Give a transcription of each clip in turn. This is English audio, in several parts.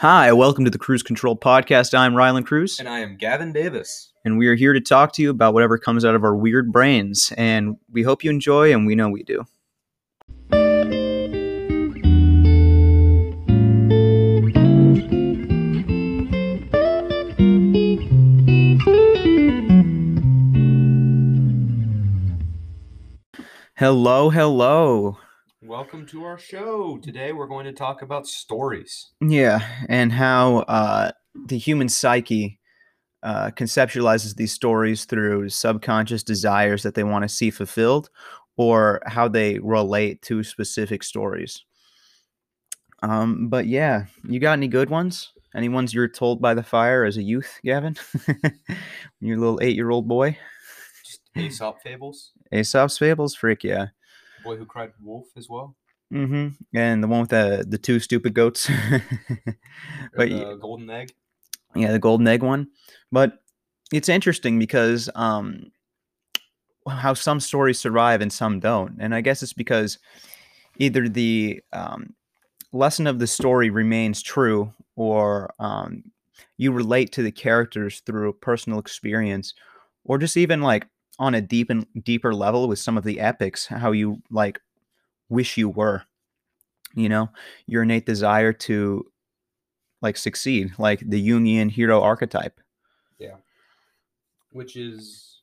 Hi, welcome to the Cruise Control Podcast. I'm Rylan Cruz, And I am Gavin Davis. and we are here to talk to you about whatever comes out of our weird brains. And we hope you enjoy, and we know we do. Hello, hello. Welcome to our show. Today we're going to talk about stories. Yeah, and how uh, the human psyche uh, conceptualizes these stories through subconscious desires that they want to see fulfilled, or how they relate to specific stories. Um, but yeah, you got any good ones? Any ones you were told by the fire as a youth, Gavin? Your little eight-year-old boy. Just Aesop fables. Aesop's Fables, freak yeah. Boy Who Cried Wolf as well. Mm-hmm. And the one with the the two stupid goats. But the Golden Egg. yeah the golden egg one but it's interesting because um how some stories survive and some don't and i guess it's because either the um, lesson of the story remains true or um, you relate to the characters through personal experience or just even like on a deep and deeper level with some of the epics how you like wish you were you know your innate desire to like succeed like the jungian hero archetype Yeah. Which is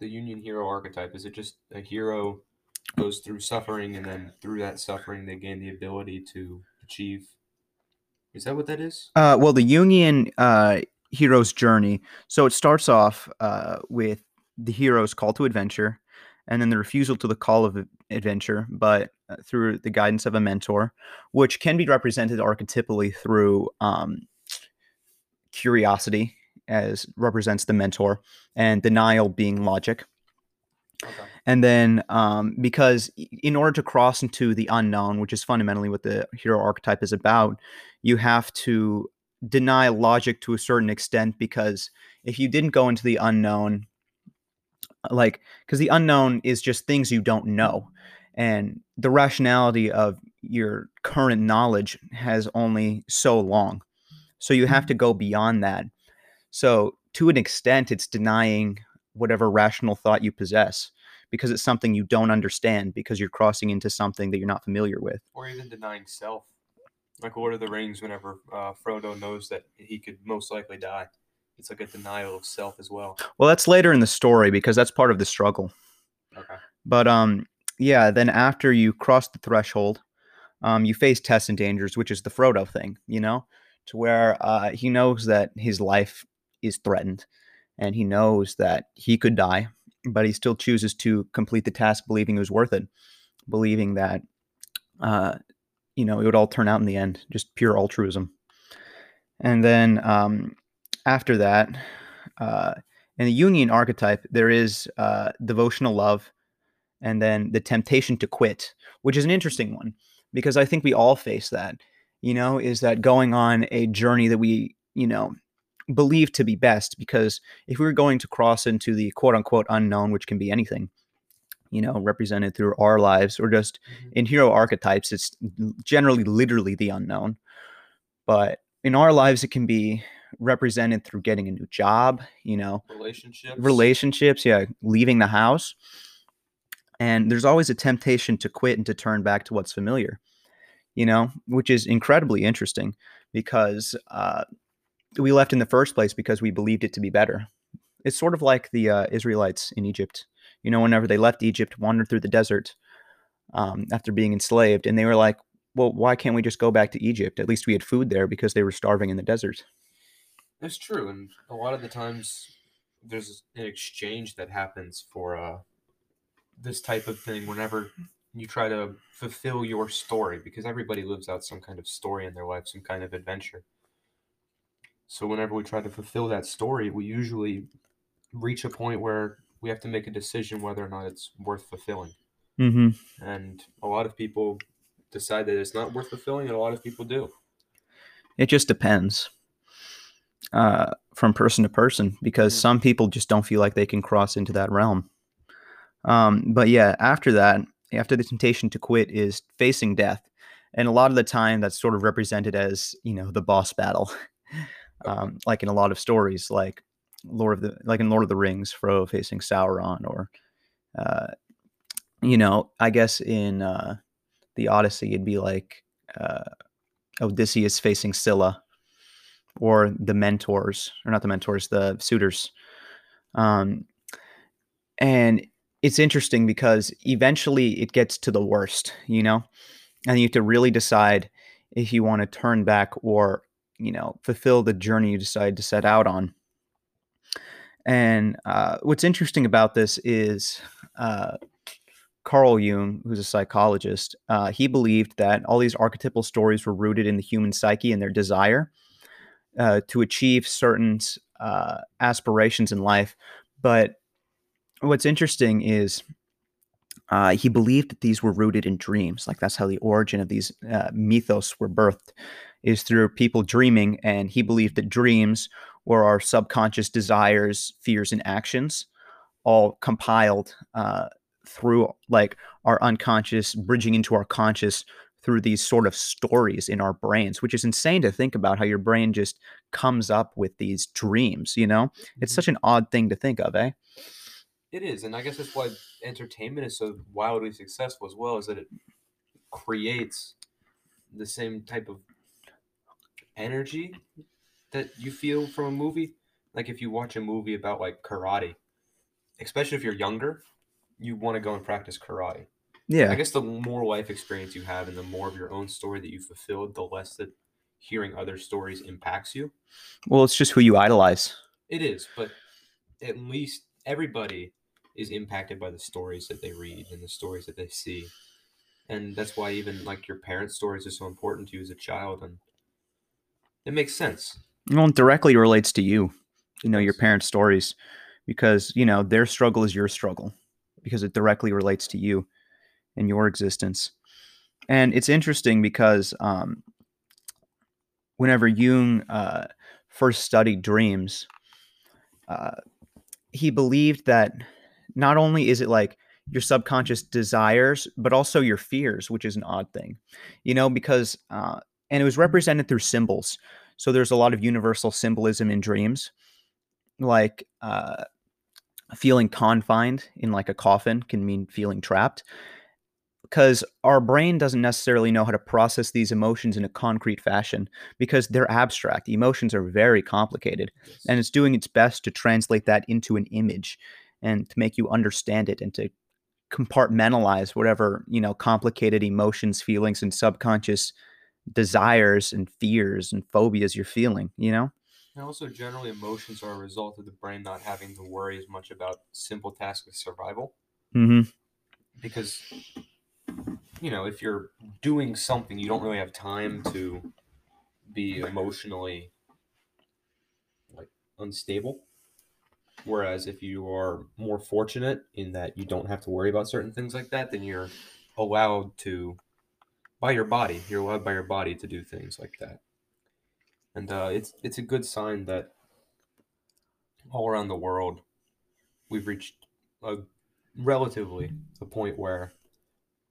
the Jungian hero archetype. Is it just a hero goes through suffering and then through that suffering they gain the ability to achieve? Is that what that is? Uh, well, the Jungian uh, hero's journey. So it starts off uh, with the hero's call to adventure, and then the refusal to the call of adventure, but uh, through the guidance of a mentor, which can be represented archetypally through um, curiosity, as represents the mentor, and denial being logic. Okay. And then, um, because in order to cross into the unknown, which is fundamentally what the hero archetype is about, you have to deny logic to a certain extent. Because if you didn't go into the unknown, like, because the unknown is just things you don't know, and the rationality of your current knowledge has only so long. So you have to go beyond that. So, to an extent, it's denying whatever rational thought you possess because it's something you don't understand because you're crossing into something that you're not familiar with. Or even denying self. Like Lord of the Rings, whenever uh, Frodo knows that he could most likely die, it's like a denial of self as well. Well, that's later in the story because that's part of the struggle. Okay. But um yeah, then after you cross the threshold, um you face tests and dangers, which is the Frodo thing, you know, to where uh he knows that his life is threatened and he knows that he could die, but he still chooses to complete the task believing it was worth it, believing that uh you know, it would all turn out in the end, just pure altruism. And then um after that, uh in the Jungian archetype, there is uh, devotional love and then the temptation to quit, which is an interesting one because I think we all face that, you know, is that going on a journey that we, you know, believe to be best. Because if we were going to cross into the quote unquote unknown, which can be anything, you know, represented through our lives or just in hero archetypes, it's generally literally the unknown. But in our lives, it can be represented through getting a new job, you know, Relationships. relationships, yeah, leaving the house. And there's always a temptation to quit and to turn back to what's familiar, you know, which is incredibly interesting because uh, we left in the first place because we believed it to be better. It's sort of like the uh, Israelites in Egypt. You know, whenever they left Egypt, wandered through the desert um, after being enslaved, and they were like, well, why can't we just go back to Egypt? At least we had food there because they were starving in the desert. It's true, and a lot of the times there's an exchange that happens for uh, this type of thing whenever you try to fulfill your story, because everybody lives out some kind of story in their life, some kind of adventure. So whenever we try to fulfill that story, we usually reach a point where we have to make a decision whether or not it's worth fulfilling. Mm-hmm. And a lot of people decide that it's not worth fulfilling, and a lot of people do. It just depends uh, from person to person because some people just don't feel like they can cross into that realm. Um, but yeah, after that, after the temptation to quit is facing death. and a lot of the time that's sort of represented as you know the boss battle, um, like in a lot of stories, like Lord of the like in Lord of the Rings, Frodo facing Sauron, or uh, you know, I guess in uh, the Odyssey, it'd be like uh, Odysseus facing Scylla, or the mentors, or not the mentors, the suitors. Um, and it's interesting because eventually it gets to the worst, you know, and you have to really decide if you want to turn back or you know fulfill the journey you decide to set out on. And uh, what's interesting about this is uh, Carl Jung, who's a psychologist, uh, he believed that all these archetypal stories were rooted in the human psyche and their desire uh, to achieve certain uh, aspirations in life. But what's interesting is uh, he believed that these were rooted in dreams. Like that's how the origin of these uh, mythos were birthed, is through people dreaming. And he believed that dreams were our subconscious desires, fears, and actions, all compiled uh, through like our unconscious, bridging into our conscious through these sort of stories in our brains, which is insane to think about how your brain just comes up with these dreams, you know? It's Mhm. such an odd thing to think of, eh? It is, and I guess that's why entertainment is so wildly successful as well, is that it creates the same type of energy that you feel from a movie. Like if you watch a movie about like karate, especially if you're younger, you want to go and practice karate. I guess the more life experience you have and the more of your own story that you fulfilled, the less that hearing other stories impacts you. Well, it's just who you idolize. It is, but at least everybody is impacted by the stories that they read and the stories that they see. And that's why even like your parents' stories are so important to you as a child and it makes sense. Well, it directly relates to you, you know, your parents' stories, because, you know, their struggle is your struggle because it directly relates to you and your existence. And it's interesting because um, whenever Jung uh, first studied dreams, uh, he believed that not only is it like your subconscious desires, but also your fears, which is an odd thing, you know, because, uh, and it was represented through symbols. So there's a lot of universal symbolism in dreams, like uh, feeling confined in like a coffin can mean feeling trapped because our brain doesn't necessarily know how to process these emotions in a concrete fashion because they're abstract. Emotions are very complicated Yes. and it's doing its best to translate that into an image and to make you understand it and to compartmentalize whatever you know complicated emotions feelings and subconscious desires and fears and phobias you're feeling you know And also, generally, emotions are a result of the brain not having to worry as much about simple tasks of survival. hmm Because, you know, if you're doing something, you don't really have time to be emotionally like unstable. Whereas if you are more fortunate in that you don't have to worry about certain things like that, then you're allowed to, by your body, you're allowed by your body to do things like that. And uh, it's it's a good sign that all around the world we've reached a relatively a point where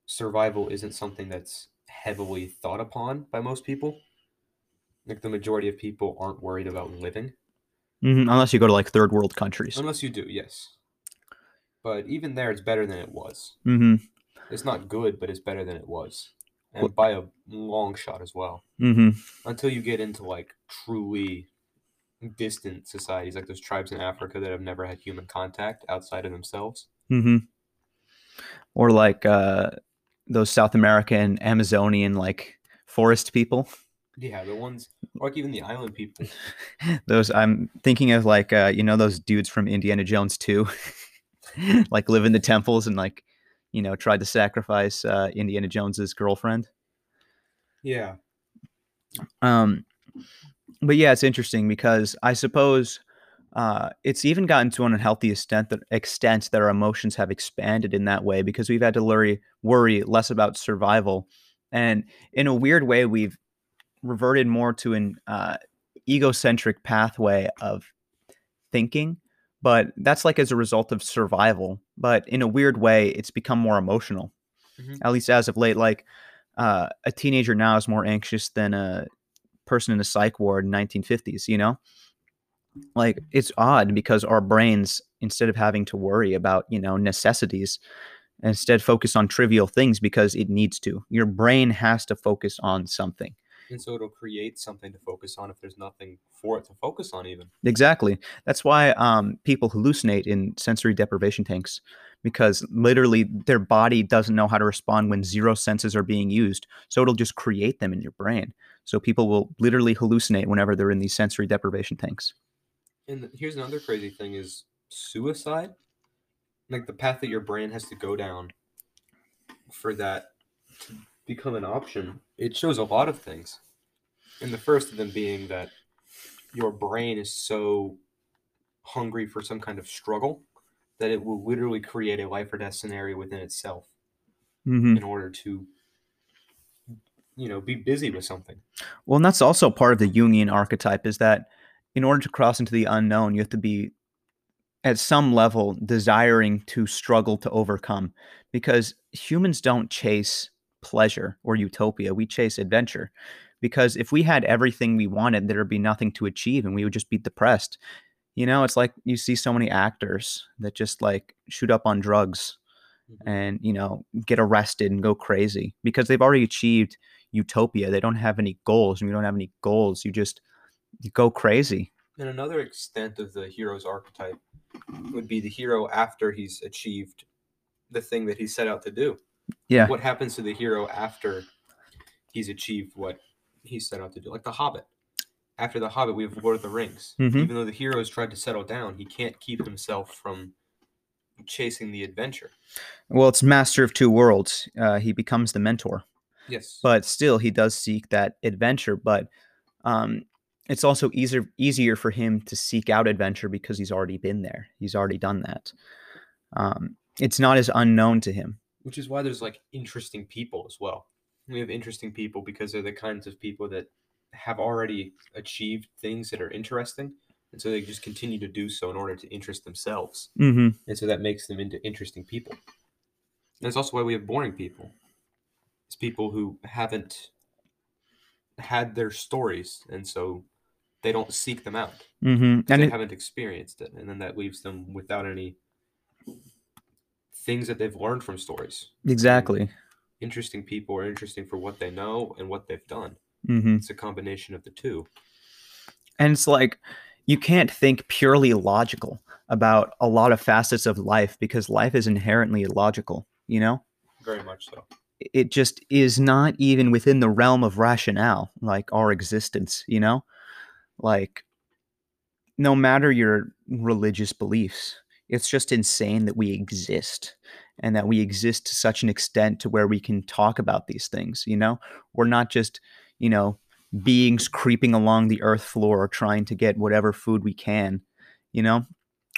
survival isn't something that's heavily thought upon by most people. Like the majority of people aren't worried about living. hmm unless you go to like third world countries Unless you do, yes. But even there, it's better than it was. hmm It's not good, but it's better than it was. Well- And by a long shot as well. hmm Until you get into like truly distant societies, like those tribes in Africa that have never had human contact outside of themselves. hmm or like uh those south american amazonian like forest people Yeah, the ones, like even the island people. those i'm thinking of like uh you know those dudes from indiana jones too, like live in the temples and like you know tried to sacrifice uh indiana jones's girlfriend Yeah. um but yeah it's interesting because i suppose uh it's even gotten to an unhealthy extent that extent that our emotions have expanded in that way because we've had to worry worry less about survival and in a weird way we've reverted more to an uh egocentric pathway of thinking but that's like as a result of survival but in a weird way it's become more emotional Mhm. at least as of late like uh, a teenager now is more anxious than a person in a psych ward in 1950s. You know, like it's odd because our brains, instead of having to worry about you know necessities, instead focus on trivial things because it needs to. Your brain has to focus on something. And so it'll create something to focus on if there's nothing for it to focus on, even. Exactly. That's why um, people hallucinate in sensory deprivation tanks because literally their body doesn't know how to respond when zero senses are being used. So it'll just create them in your brain. So people will literally hallucinate whenever they're in these sensory deprivation tanks. And here's another crazy thing is suicide. Like the path that your brain has to go down for that to become an option. It shows a lot of things. And the first of them being that your brain is so hungry for some kind of struggle that it will literally create a life or death scenario within itself Mm-hmm. in order to you know be busy with something Well, and that's also part of the Jungian archetype is that in order to cross into the unknown, you have to be at some level desiring to struggle to overcome because humans don't chase pleasure or utopia. We chase adventure. Because if we had everything we wanted, there'd be nothing to achieve and we would just be depressed. You know, it's like you see so many actors that just like shoot up on drugs mm-hmm. and, you know, get arrested and go crazy because they've already achieved utopia. They don't have any goals. And you don't have any goals. You just you go crazy. And another extent of the hero's archetype would be the hero after he's achieved the thing that he set out to do. Yeah. What happens to the hero after he's achieved what he set out to do? Like the Hobbit. After the Hobbit, we have Lord of the Rings. Mhm. Even though the hero has tried to settle down, he can't keep himself from chasing the adventure. Well, it's master of two worlds. Uh, he becomes the mentor, Yes. but still, he does seek that adventure. But um, it's also easier easier for him to seek out adventure because he's already been there. He's already done that. Um, it's not as unknown to him. which is why there's like interesting people as well. We have interesting people because they're the kinds of people that have already achieved things that are interesting, and so they just continue to do so in order to interest themselves, hmm and so that makes them into interesting people. And that's also why we have boring people. It's people who haven't had their stories, and so they don't seek them out. hmm 'cause And they it, haven't experienced it, and then that leaves them without any things that they've learned from stories exactly. interesting people are interesting for what they know and what they've done. Mm-hmm. It's a combination of the two. And it's like you can't think purely logical about a lot of facets of life because life is inherently illogical. You know. Very much so. it just is not even within the realm of rationale like our existence you know like no matter your religious beliefs it's just insane that we exist and that we exist to such an extent to where we can talk about these things you know? We're not just you know beings creeping along the earth floor trying to get whatever food we can you know?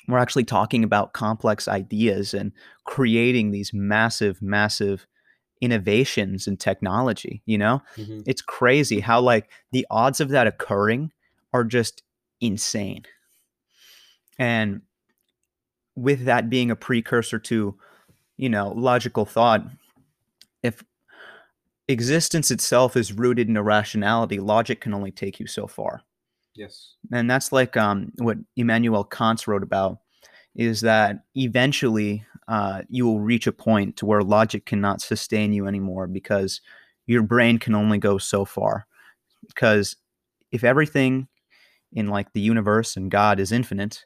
We're actually talking about complex ideas and creating these massive massive innovations in technology you know? Mm-hmm. It's crazy how like the odds of that occurring are just insane. And with that being a precursor to you know logical thought if existence itself is rooted in irrationality logic can only take you so far. Yes. and that's like um, what Immanuel Kant wrote about is that eventually uh, you will reach a point to where logic cannot sustain you anymore because your brain can only go so far. Because if everything in like the universe and god is infinite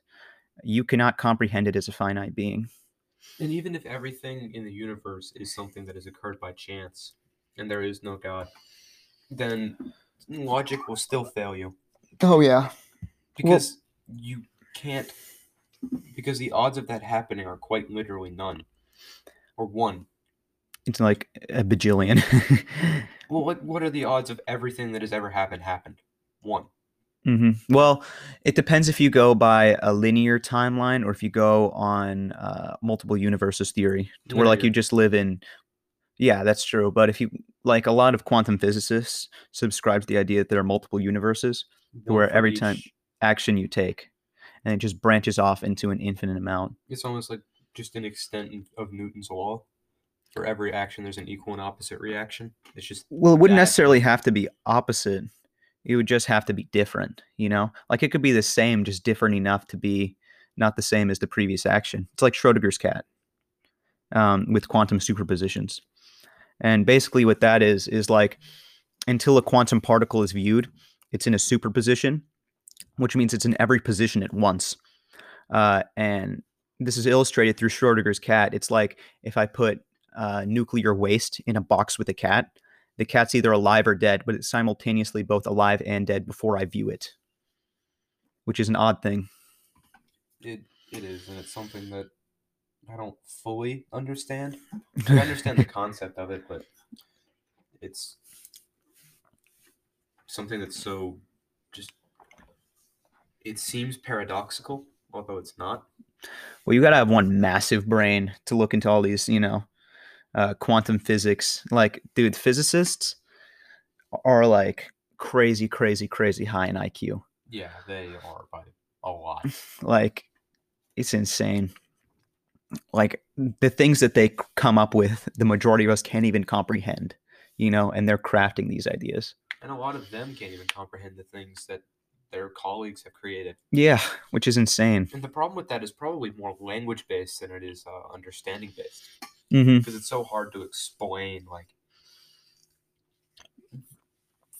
you cannot comprehend it as a finite being And even if everything in the universe is something that has occurred by chance and there is no God, then logic will still fail you oh yeah because you can't, because the odds of that happening are quite literally none or one. it's like a bajillion Well, what, what are the odds of everything that has ever happened happened? One. Hmm Well, it depends if you go by a linear timeline or if you go on uh, multiple universes theory, to where like you just live in. Yeah, that's true. But if you like, a lot of quantum physicists subscribe to the idea that there are multiple universes One where every time- action you take, and it just branches off into an infinite amount. It's almost like just an extent of Newton's law. for every action there's an equal and opposite reaction. It's just Well, it wouldn't that- necessarily have to be opposite. It would just have to be different, you know? Like it could be the same, just different enough to be not the same as the previous action. It's like Schrodinger's cat um, with quantum superpositions. And basically, what that is, is like until a quantum particle is viewed, it's in a superposition, which means it's in every position at once. Uh, and this is illustrated through Schrodinger's cat. It's like if I put uh, nuclear waste in a box with a cat, the cat's either alive or dead, but it's simultaneously both alive and dead before I view it, which is an odd thing. it it is, and it's something that I don't fully understand. I understand the concept of it, but it's something that's so just it seems paradoxical, although it's not. Well, you got to have one massive brain to look into all these, you know, uh, quantum physics. Like, dude, physicists are like crazy, crazy, crazy high in IQ. Yeah, they are by a lot. Like, it's insane. Like, the things that they come up with, the majority of us can't even comprehend, you know, and they're crafting these ideas. And a lot of them can't even comprehend the things that their colleagues have created. Yeah, which is insane. And the problem with that is probably more language based than it is uh, understanding based. Hmm because it's so hard to explain like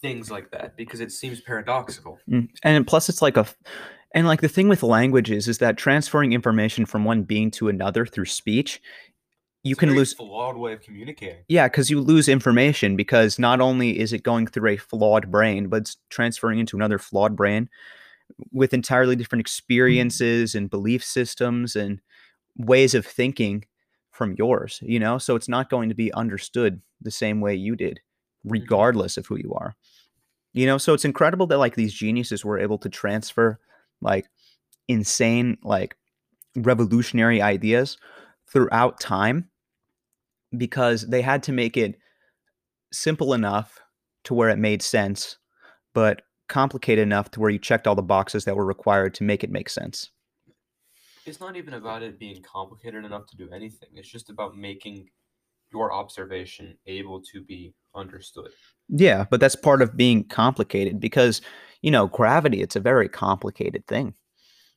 things like that because it seems paradoxical. Mm, And plus, it's like a, and like the thing with languages is that transferring information from one being to another through speech, you It's can lose. flawed way of communicating. Yeah, because you lose information because not only is it going through a flawed brain, but it's transferring into another flawed brain with entirely different experiences and belief systems and ways of thinking from yours, you know? So it's not going to be understood the same way you did, mm-hmm. regardless of who you are. You know, so it's incredible that like these geniuses were able to transfer like insane, like revolutionary ideas throughout time because they had to make it simple enough to where it made sense, but complicated enough to where you checked all the boxes that were required to make it make sense. It's not even about it being complicated enough to do anything. It's just about making your observation able to be understood. Yeah, but that's part of being complicated because, you know, gravity, it's a very complicated thing.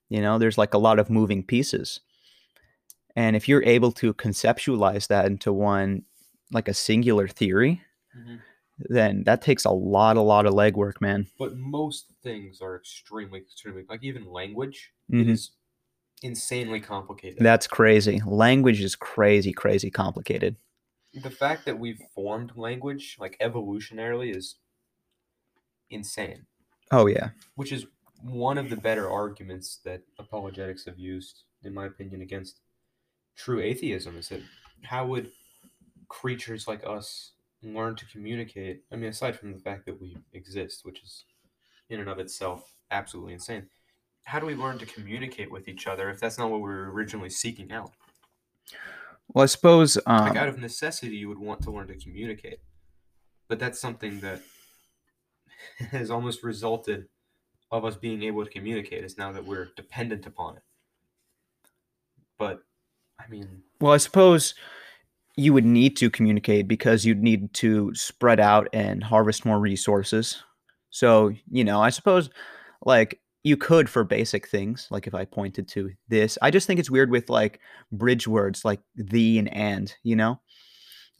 You know, there's like a lot of moving pieces. And if you're able to conceptualize that into one, like a singular theory, then that takes a lot, a lot of legwork, man. But most things are extremely, extremely like even language it Mhm. is insanely complicated. That's crazy. Language is crazy, crazy complicated. the fact that we've formed language like evolutionarily is insane. Oh, yeah. which is one of the better arguments that apologetics have used, in my opinion, against true atheism. Is that how would creatures like us learn to communicate? I mean, aside from the fact that we exist, which is in and of itself absolutely insane, how do we learn to communicate with each other if that's not what we were originally seeking out? Well, I suppose. Um, Like, out of necessity, you would want to learn to communicate, but that's something that has almost resulted of us being able to communicate is now that we're dependent upon it. But I mean, Well, I suppose you would need to communicate because you'd need to spread out and harvest more resources. So, you know, I suppose like you could for basic things, like if I pointed to this. I just think it's weird with like bridge words like the and and, you know?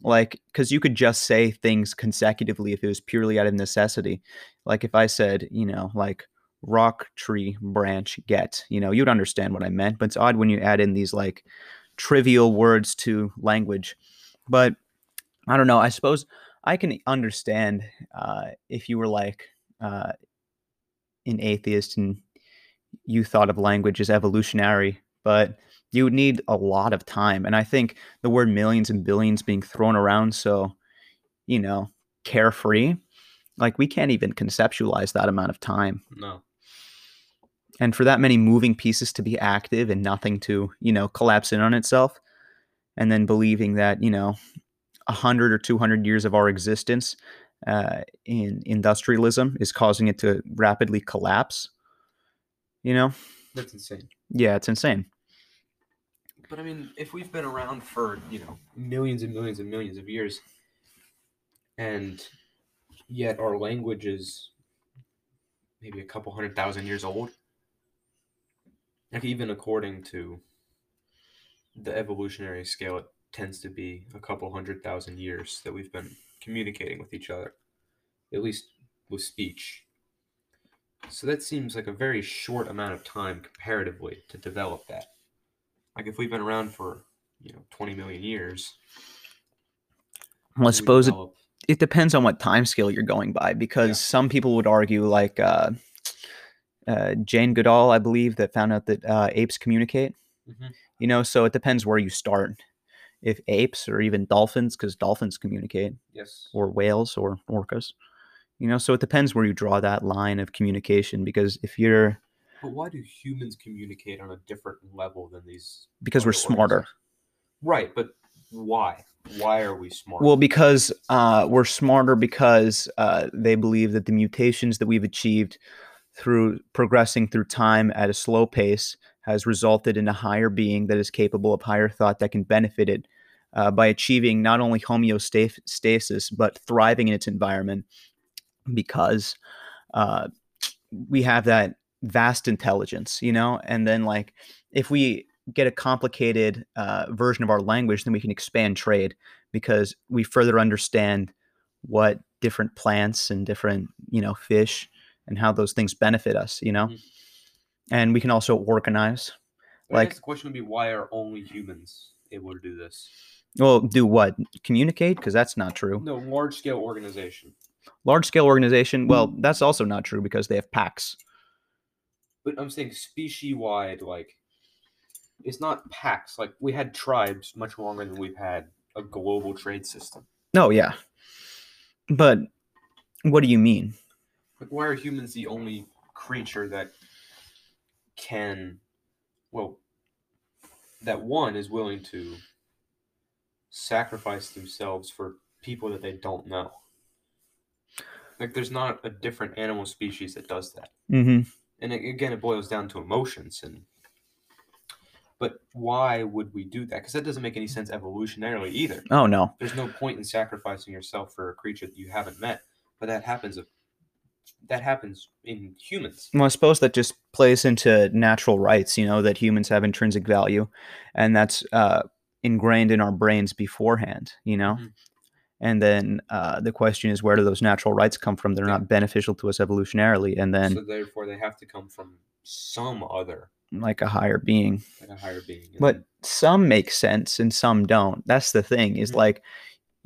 Like, because you could just say things consecutively if it was purely out of necessity. Like if I said, you know, like rock, tree, branch, get, you know, you'd understand what I meant. But it's odd when you add in these like trivial words to language. But I don't know. I suppose I can understand uh, if you were like uh, an atheist and you thought of language as evolutionary, but you would need a lot of time. And I think the word millions and billions being thrown around so, you know, carefree, like we can't even conceptualize that amount of time no. and for that many moving pieces to be active and nothing to you know collapse in on itself and then believing that you know a hundred or 200 years of our existence uh, in industrialism is causing it to rapidly collapse you know That's insane. yeah it's insane But I mean, if we've been around for, you know, millions and millions and millions of years, and yet our language is maybe a couple hundred thousand years old, like even according to the evolutionary scale, it tends to be a couple hundred thousand years that we've been communicating with each other, at least with speech. So that seems like a very short amount of time comparatively to develop that. Like if we've been around for, you know, 20 million years. Well, I suppose it, it depends on what time scale you're going by because Yeah. some people would argue like uh, uh, Jane Goodall, I believe, that found out that uh, apes communicate. Mhm. You know, so it depends where you start. If apes or even dolphins, because dolphins communicate, Yes. or whales or orcas. You know, so it depends where you draw that line of communication. Because if you're But why do humans communicate on a different level than these? because we're smarter. Right, but why? Why are we smart? Well, because uh, we're smarter because uh, they believe that the mutations that we've achieved through progressing through time at a slow pace has resulted in a higher being that is capable of higher thought that can benefit it uh, by achieving not only homeostasis but thriving in its environment because uh, we have that vast intelligence, you know, and then like if we get a complicated uh, version of our language, then we can expand trade because we further understand what different plants and different you know fish and how those things benefit us you know Mhm. and we can also organize like- the question would be why are only humans able to do this? Well do what? Communicate? Because that's not true. No, large scale organization. large scale organization? Well mm. that's also not true because they have packs. But I'm saying species wide, like it's not packs. Like we had tribes much longer than we've had a global trade system. oh yeah. But what do you mean? Like why are humans the only creature that can well that one is willing to sacrifice themselves for people that they don't know. Like there's not a different animal species that does that. mm-hmm. and it, again it boils down to emotions and but why would we do that because that doesn't make any sense evolutionarily either oh no there's no point in sacrificing yourself for a creature that you haven't met but that happens that happens in humans well i suppose that just plays into natural rights you know that humans have intrinsic value and that's uh, ingrained in our brains beforehand you know Mhm. and then uh, the question is where do those natural rights come from they're Yeah. not beneficial to us evolutionarily and then so therefore they have to come from some other like a higher being like a higher being but then some make sense and some don't that's the thing is Mhm. like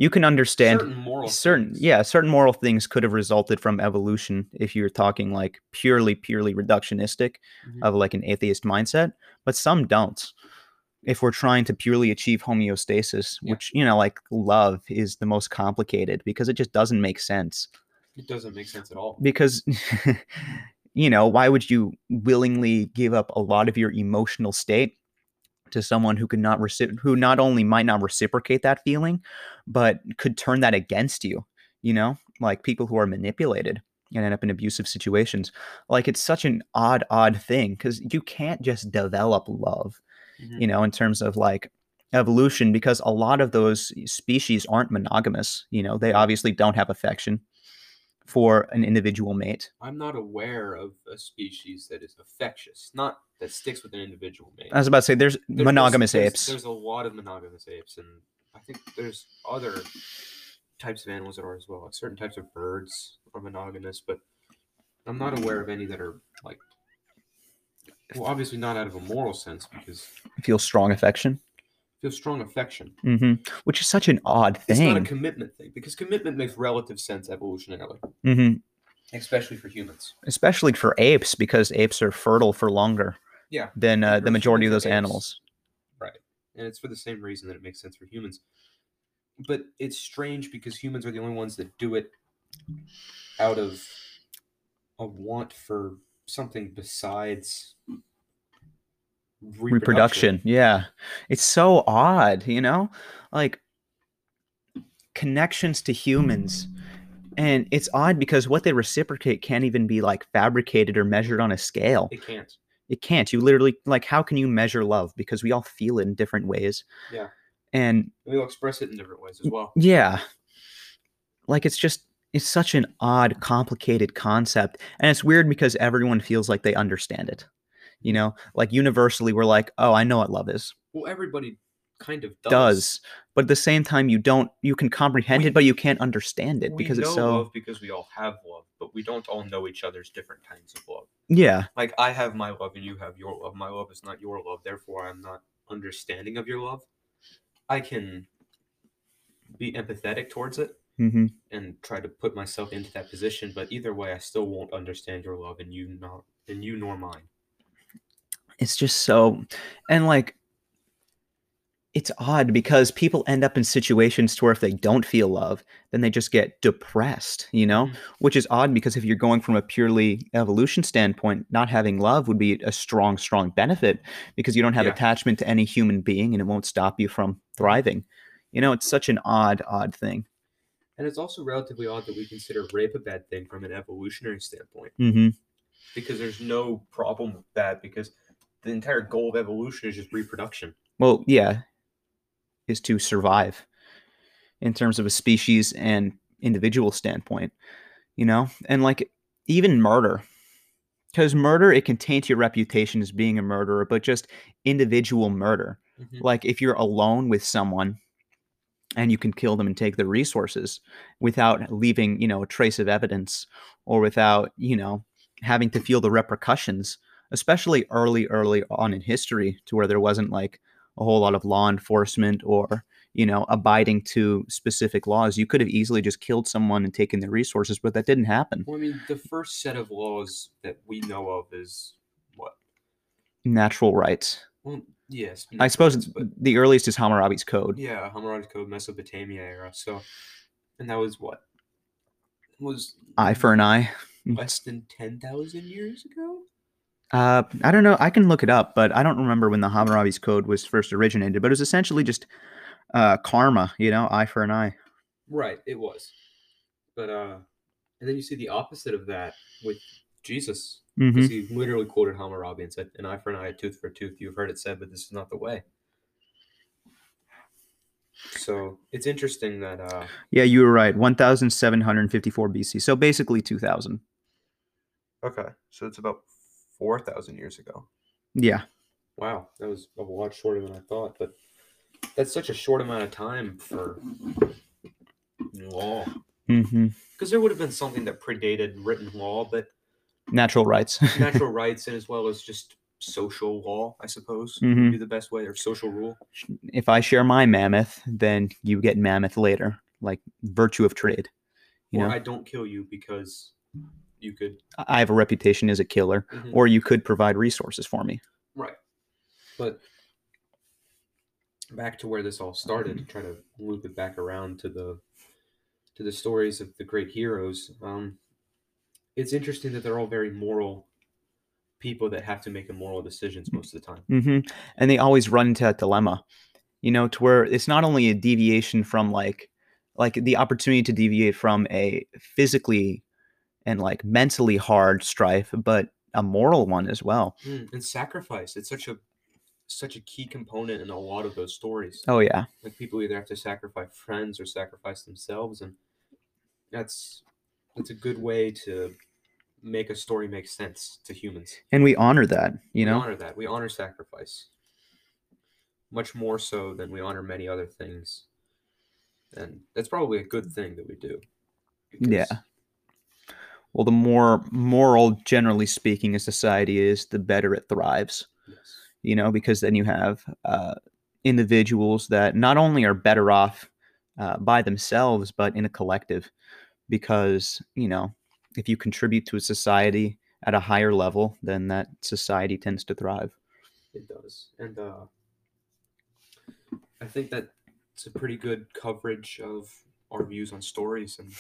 you can understand certain moral certain yeah certain moral things could have resulted from evolution if you're talking like purely purely reductionistic Mhm. of like an atheist mindset but some don't if we're trying to purely achieve homeostasis Yeah. which you know like love is the most complicated because it just doesn't make sense. It doesn't make sense at all. Because you know why would you willingly give up a lot of your emotional state to someone who could not recip- who not only might not reciprocate that feeling but could turn that against you you know? Like people who are manipulated and end up in abusive situations. Like it's such an odd odd thing because you can't just develop love Mhm. you know in terms of like evolution because a lot of those species aren't monogamous you know they obviously don't have affection for an individual mate i'm not aware of a species that is affectious not that sticks with an individual mate I was about to say there's there's- monogamous there's, apes. There's a lot of monogamous apes, and I think there's other types of animals that are as well. Like certain types of birds are monogamous, but I'm not aware of any that are like. Well, obviously not out of a moral sense because feel strong affection, feel strong affection. mm-hmm. which is such an odd thing. It's not a commitment thing because commitment makes relative sense evolutionarily, mm-hmm. especially for humans. Especially for apes, because apes are fertile for longer Yeah, than uh, the majority of those apes. animals. Right, and it's for the same reason that it makes sense for humans. But it's strange because humans are the only ones that do it out of a want for something besides reproduction. Reproduction. Yeah. It's so odd, you know? Like connections to humans. And it's odd because what they reciprocate can't even be like fabricated or measured on a scale. It can't. It can't. You literally like how can you measure love because we all feel it in different ways. Yeah. And We all express it in different ways as well. yeah. Like it's just it's such an odd, complicated concept. And it's weird because everyone feels like they understand it. You know, like universally we're like, "Oh, I know what love is." Well, everybody kind of does. Does. But at the same time you don't you can comprehend We- it but you can't understand it because it's so love because we all have love, but we don't all know each other's different kinds of love. Yeah. Like I have my love and you have your love. My love is not your love, therefore I'm not understanding of your love. I can be empathetic towards it Mhm. and try to put myself into that position, but either way I still won't understand your love and you not and you nor mine. it's just so and like it's odd because people end up in situations to where if they don't feel love then they just get depressed you know Mhm. which is odd because if you're going from a purely evolution standpoint not having love would be a strong strong benefit because you don't have Yeah. attachment to any human being and it won't stop you from thriving you know it's such an odd odd thing And it's also relatively odd that we consider rape a bad thing from an evolutionary standpoint. mm-hmm. because there's no problem with that because the entire goal of evolution is just reproduction. well yeah is to survive in terms of a species and individual standpoint you know and like even murder because murder it can taint your reputation as being a murderer but just individual murder Mhm. like if you're alone with someone and you can kill them and take their resources without leaving you know a trace of evidence or without you know having to feel the repercussions especially early early on in history to where there wasn't like a whole lot of law enforcement or you know abiding to specific laws. You could have easily just killed someone and taken their resources but that didn't happen. Well, I mean, the first set of laws that we know of is what? natural rights. Well, yes. i suppose it's, the earliest is hammurabi's code yeah, Hammurabi's Code, Mesopotamia era. So, and that was what? Was eye for an eye less than ten thousand years ago. Uh, I don't know. I can look it up, but I don't remember when the Hammurabi's code was first originated. But it was essentially just uh, karma, you know, eye for an eye. Right, it was. But uh, and then you see the opposite of that with Jesus. Because he literally quoted Hammurabi and said, "An eye for an eye, a tooth for a tooth." You've heard it said, but this is not the way. So it's interesting that uh, Yeah, you were right. 1,754 BC. So basically 2,000. okay, so it's about four thousand years ago. Yeah. Wow, that was a lot shorter than I thought, but that's such a short amount of time for law. hmm Because there would have been something that predated written law, but Natural rights. natural rights and as well as just social law, I suppose, Mhm. would be the best way, or social rule. if I share my mammoth, then you get mammoth later, like virtue of trade. You or know, I don't kill you because you could. I have a reputation as a killer, Mhm. or you could provide resources for me. Right. But back to where this all started, to try to loop it back around to the to the stories of the great heroes. Um, it's interesting that they're all very moral people that have to make immoral decisions most of the time. hmm And they always run into that dilemma, you know, to where it's not only a deviation from like, like the opportunity to deviate from a physically and like mentally hard strife, but a moral one as well. Mm, and sacrifice. It's such a such a key component in a lot of those stories. Oh yeah, Like people either have to sacrifice friends or sacrifice themselves, and that's that's a good way to make a story make sense to humans. and we honor that, you we know. honor that. We honor sacrifice much more so than we honor many other things, and that's probably a good thing that we do. Yeah. Well, the more moral, generally speaking, a society is, the better it thrives. Yes. you know, because then you have uh, individuals that not only are better off uh, by themselves, but in a collective. Because, you know, if you contribute to a society at a higher level, then that society tends to thrive. It does. And uh, I think that it's a pretty good coverage of our views on stories. And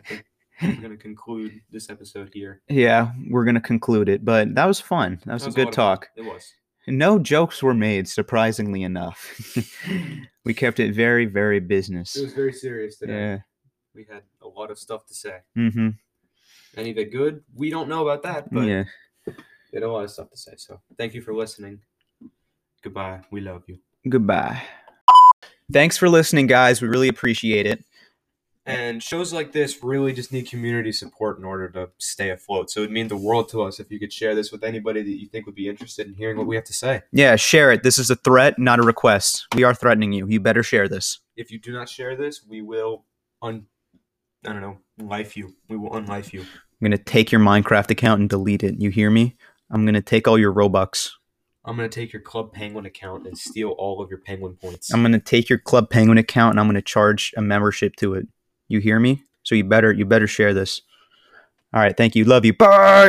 we're going to conclude this episode here. yeah, we're going to conclude it, but that was fun. That was, That a lot good fun. talk. It was. No jokes were made, surprisingly enough. we kept it very, very business. It was very serious today. Yeah. We had a lot of stuff to say. Mm-hmm. Any of it good? We don't know about that, but Yeah. They had a lot of stuff to say. So thank you for listening. Goodbye. We love you. Goodbye. Thanks for listening, guys. We really appreciate it. And shows like this really just need community support in order to stay afloat. So it'd mean the world to us if you could share this with anybody that you think would be interested in hearing what we have to say. Yeah, share it. This is a threat, not a request. We are threatening you. You better share this. If you do not share this, we will un I don't know, life you. We will unlife you. I'm going to take your Minecraft account and delete it. You hear me? I'm going to take all your Robux. I'm gonna take your Club Penguin account and steal all of your Penguin points. I'm going to take your Club Penguin account and I'm going to charge a membership to it. You hear me? So you better you better share this. All right, thank you. Love you. Bye.